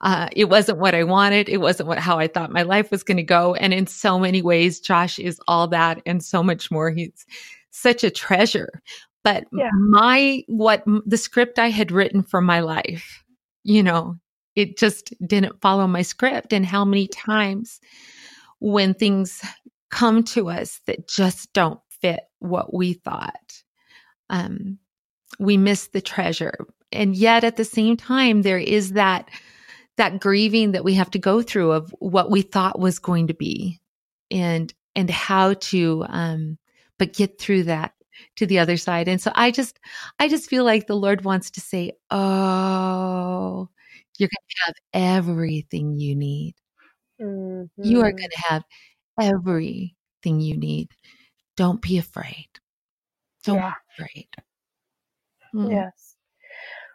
Uh, it wasn't what I wanted. It wasn't what how I thought my life was going to go. And in so many ways, Josh is all that and so much more. He's such a treasure. But yeah. my what the script I had written for my life, you know, it just didn't follow my script. And how many times when things come to us that just don't fit what we thought, um, we miss the treasure. And yet at the same time, there is that that grieving that we have to go through of what we thought was going to be and and how to um but get through that to the other side and so i just i just feel like the lord wants to say oh you're going to have everything you need. Mm-hmm. You are mm-hmm. going to have everything you need. Don't be afraid. Don't yeah. be afraid. Mm. Yes.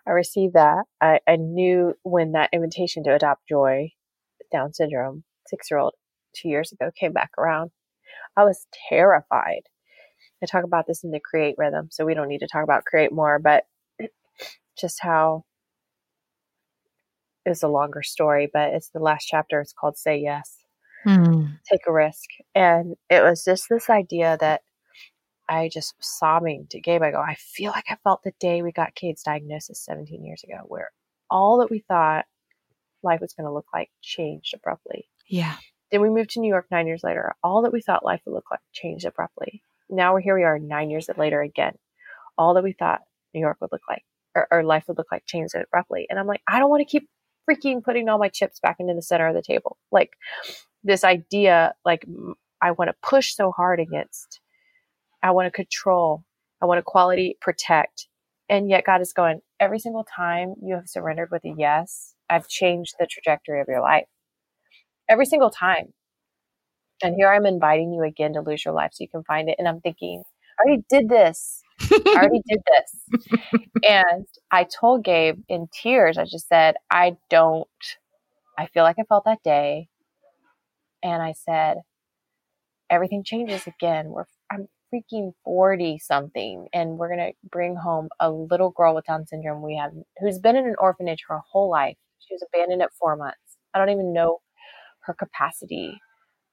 I received that. I, I knew when that invitation to adopt Joy, Down syndrome, six year old, two years ago, came back around. I was terrified. I talk about this in the Create Rhythm, so we don't need to talk about Create more, but just how is a longer story, but it's the last chapter. It's called Say Yes. Mm. Take a risk. And it was just this idea that I just sobbing to Gabe. I go, I feel like I felt the day we got Cade's diagnosis 17 years ago, where all that we thought life was going to look like changed abruptly. Yeah. Then we moved to New York nine years later. All that we thought life would look like changed abruptly. Now we're here we are nine years later again. All that we thought New York would look like or, or life would look like changed abruptly. And I'm like, I don't want to keep freaking putting all my chips back into the center of the table. Like this idea, like I want to push so hard against, I want to control, I want to quality protect. And yet God is going, every single time you have surrendered with a yes, I've changed the trajectory of your life. Every single time. And here I'm inviting you again to lose your life so you can find it. And I'm thinking, I already did this. I already did this. and I told Gabe in tears, I just said, I don't, I feel like I felt that day. And I said, everything changes again. We're, freaking 40 something and we're going to bring home a little girl with Down syndrome we have, who's been in an orphanage her whole life. She was abandoned at four months. I don't even know her capacity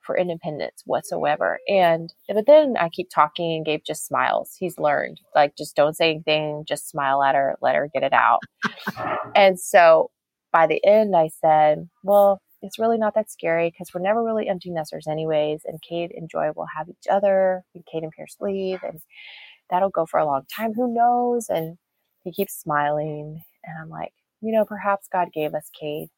for independence whatsoever. And but then I keep talking and Gabe just smiles. He's learned like just don't say anything, just smile at her, let her get it out. and so by the end, I said, well, it's really not that scary because we're never really empty nesters anyways. And Cade and Joy will have each other and Kate and Pierce leave and that'll go for a long time. Who knows? And he keeps smiling. And I'm like, you know, perhaps God gave us Cade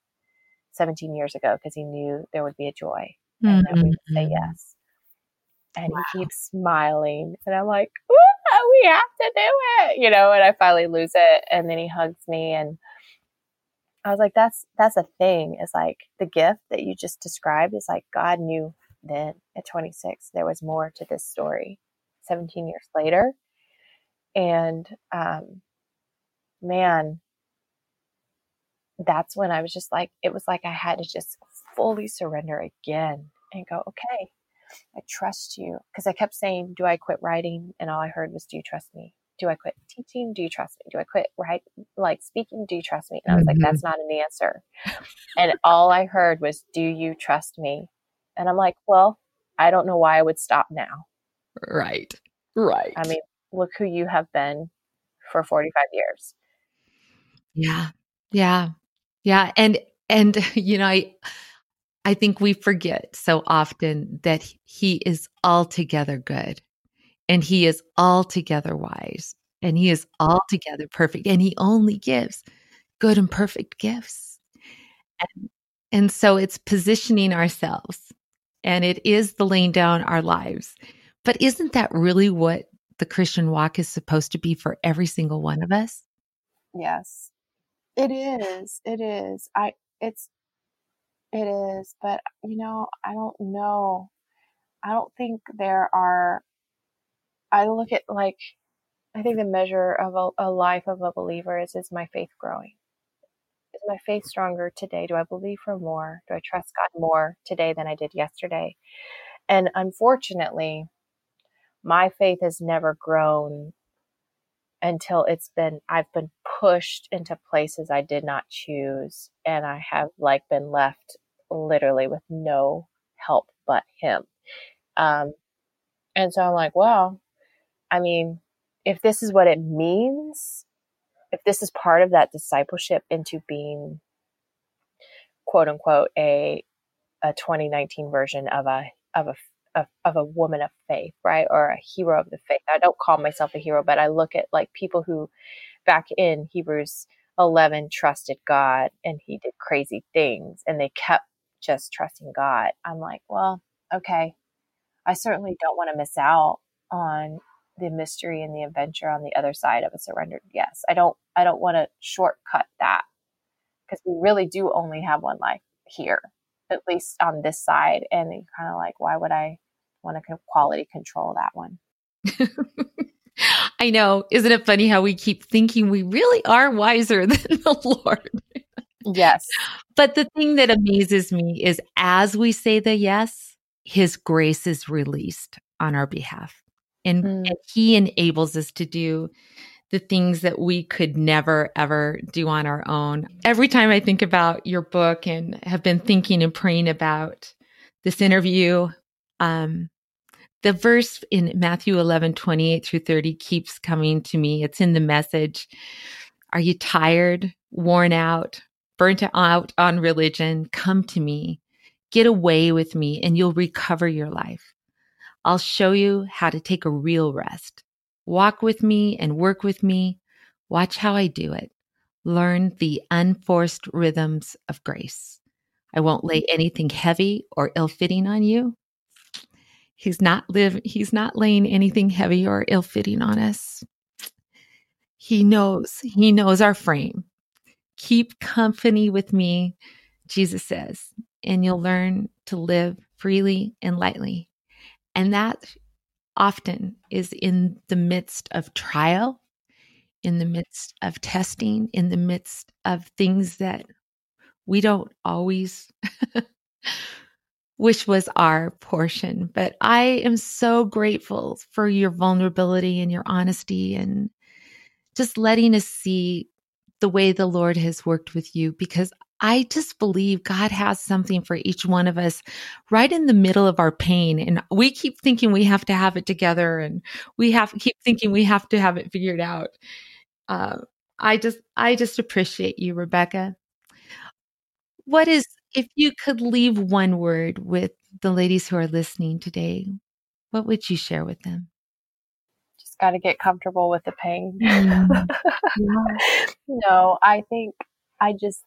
17 years ago because he knew there would be a joy and mm-hmm. then we would say mm-hmm. yes. And wow. he keeps smiling, and I'm like, we have to do it, you know. And I finally lose it, and then he hugs me, and I was like, that's that's a thing. It's like the gift that you just described is like God knew then at 26 there was more to this story. 17 years later, and um, man, that's when I was just like, it was like I had to just fully surrender again and go, okay, I trust you. Because I kept saying, do I quit writing? And all I heard was, do you trust me? Do I quit teaching? Do you trust me? Do I quit right like speaking? Do you trust me? And I was mm-hmm. like, that's not an answer. and all I heard was, do you trust me? And I'm like, well, I don't know why I would stop now. Right. Right. I mean, look who you have been for 45 years. Yeah. Yeah. Yeah. And, and, you know, I, I think we forget so often that he is altogether good and he is altogether wise and he is altogether perfect and he only gives good and perfect gifts. And, and so it's positioning ourselves and it is the laying down our lives. But isn't that really what the Christian walk is supposed to be for every single one of us? Yes. It is. It is. I it's it is, but you know, I don't know. I don't think there are I look at like I think the measure of a, a life of a believer is is my faith growing? Is my faith stronger today? Do I believe for more? Do I trust God more today than I did yesterday? And unfortunately, my faith has never grown until it's been I've been pushed into places I did not choose and I have like been left literally with no help but him. Um and so I'm like, well, I mean, if this is what it means, if this is part of that discipleship into being quote unquote a a 2019 version of a of a of, of a woman of faith, right? Or a hero of the faith. I don't call myself a hero, but I look at like people who back in Hebrews 11 trusted God and he did crazy things and they kept just trusting God. I'm like, well, okay. I certainly don't want to miss out on the mystery and the adventure on the other side of a surrendered yes. I don't I don't want to shortcut that because we really do only have one life here at least on this side. And kind of like, why would I want to quality control that one? I know. Isn't it funny how we keep thinking we really are wiser than the Lord? Yes. But the thing that amazes me is as we say the yes, his grace is released on our behalf. And, mm. and he enables us to do the things that we could never ever do on our own. Every time I think about your book and have been thinking and praying about this interview, um, the verse in Matthew 11, 28 through 30 keeps coming to me. It's in the message. Are you tired, worn out, burnt out on religion? Come to me. Get away with me and you'll recover your life. I'll show you how to take a real rest. Walk with me and work with me. Watch how I do it. Learn the unforced rhythms of grace. I won't lay anything heavy or ill-fitting on you. He's not live he's not laying anything heavy or ill-fitting on us. He knows. He knows our frame. Keep company with me, Jesus says, and you'll learn to live freely and lightly. And that often is in the midst of trial, in the midst of testing, in the midst of things that we don't always wish was our portion. But I am so grateful for your vulnerability and your honesty and just letting us see the way the Lord has worked with you because I just believe God has something for each one of us right in the middle of our pain. And we keep thinking we have to have it together and we have keep thinking we have to have it figured out. Uh, I just, I just appreciate you, Rebekah. What is, if you could leave one word with the ladies who are listening today, what would you share with them? Just got to get comfortable with the pain. Mm. yeah. no, I think I just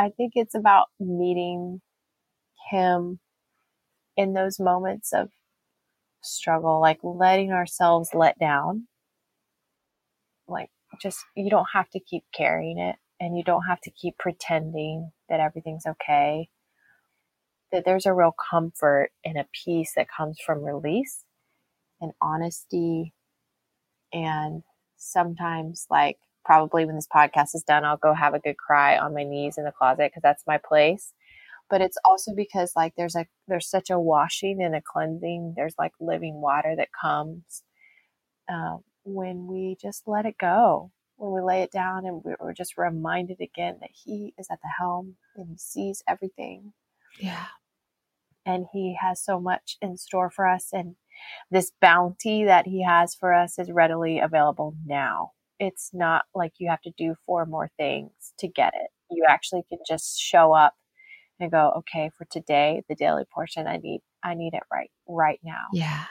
I think it's about meeting him in those moments of struggle, like letting ourselves let down. Like, just, you don't have to keep carrying it and you don't have to keep pretending that everything's okay. That there's a real comfort and a peace that comes from release and honesty. And sometimes, like, probably when this podcast is done, I'll go have a good cry on my knees in the closet because that's my place. But it's also because like there's a there's such a washing and a cleansing. There's like living water that comes uh, when we just let it go, when we lay it down, and we're just reminded again that He is at the helm and He sees everything. Yeah, and He has so much in store for us, and this bounty that He has for us is readily available now it's not like you have to do four more things to get it. You actually can just show up and go, okay, for today, the daily portion, I need, I need it right, right now. Yeah.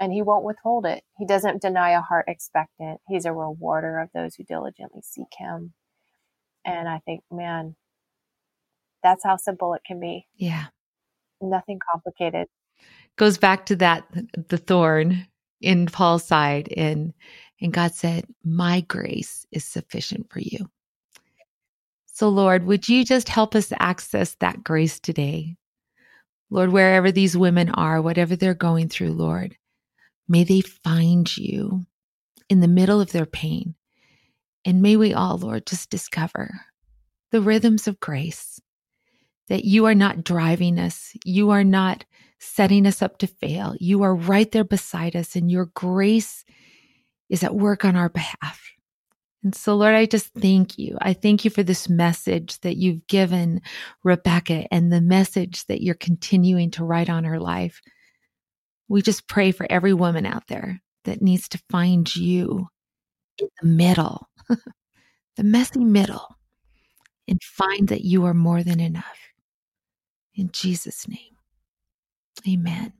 And he won't withhold it. He doesn't deny a heart expectant. He's a rewarder of those who diligently seek him. And I think, man, That's how simple it can be. Yeah. Nothing complicated. Goes back to that the thorn in Paul's side and and God said, "My grace is sufficient for you." So Lord, would you just help us access that grace today? Lord, wherever these women are, whatever they're going through, Lord, may they find you in the middle of their pain. And may we all, Lord, just discover the rhythms of grace that you are not driving us. You are not setting us up to fail. You are right there beside us, and your grace is at work on our behalf. And so, Lord, I just thank you. I thank you for this message that you've given Rebekah and the message that you're continuing to write on her life. We just pray for every woman out there that needs to find you in the middle, the messy middle, and find that you are more than enough. In Jesus' name, amen.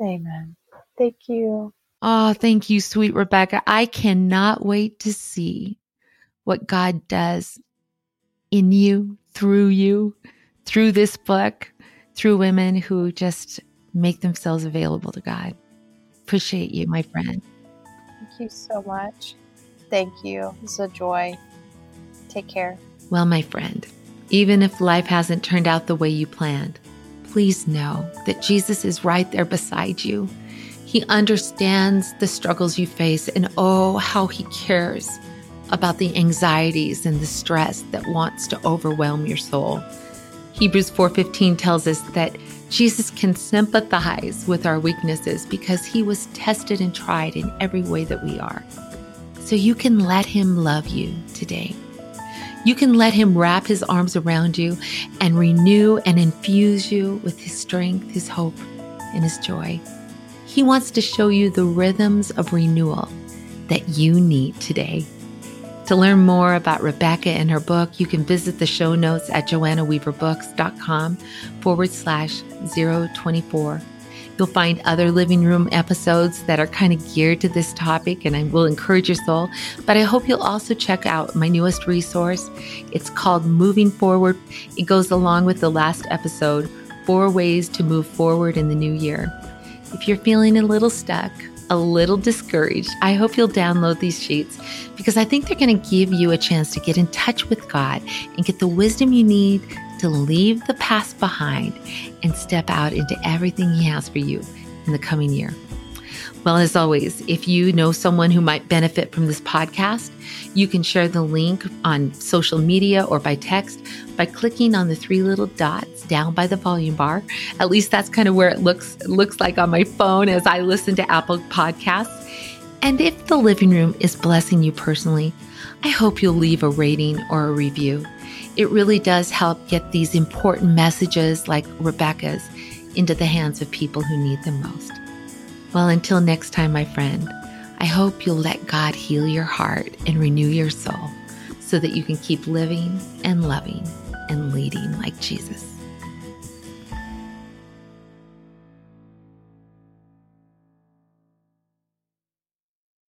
Amen. Thank you. Oh, thank you, sweet Rebekah. I cannot wait to see what God does in you, through you, through this book, through women who just make themselves available to God. Appreciate you, my friend. Thank you so much. Thank you. It's a joy. Take care. Well, my friend, even if life hasn't turned out the way you planned, please know that Jesus is right there beside you. He understands the struggles you face, and oh, how he cares about the anxieties and the stress that wants to overwhelm your soul. Hebrews 4:15 tells us that Jesus can sympathize with our weaknesses because he was tested and tried in every way that we are. So you can let him love you today. You can let him wrap his arms around you and renew and infuse you with his strength, his hope, and his joy. He wants to show you the rhythms of renewal that you need today. To learn more about Rebekah and her book, you can visit the show notes at joannaweaverbooks.com forward slash 024. You'll find other living room episodes that are kind of geared to this topic, and I will encourage your soul. But I hope you'll also check out my newest resource. It's called Moving Forward. It goes along with the last episode Four Ways to Move Forward in the New Year. If you're feeling a little stuck, a little discouraged, I hope you'll download these sheets because I think they're going to give you a chance to get in touch with God and get the wisdom you need to leave the past behind and step out into everything He has for you in the coming year. Well, as always, if you know someone who might benefit from this podcast, you can share the link on social media or by text by clicking on the three little dots down by the volume bar. At least that's kind of where it looks looks like on my phone as I listen to Apple Podcasts. And if the living room is blessing you personally, I hope you'll leave a rating or a review. It really does help get these important messages like Rebekah's into the hands of people who need them most. Well, until next time, my friend, I hope you'll let God heal your heart and renew your soul so that you can keep living and loving and leading like Jesus.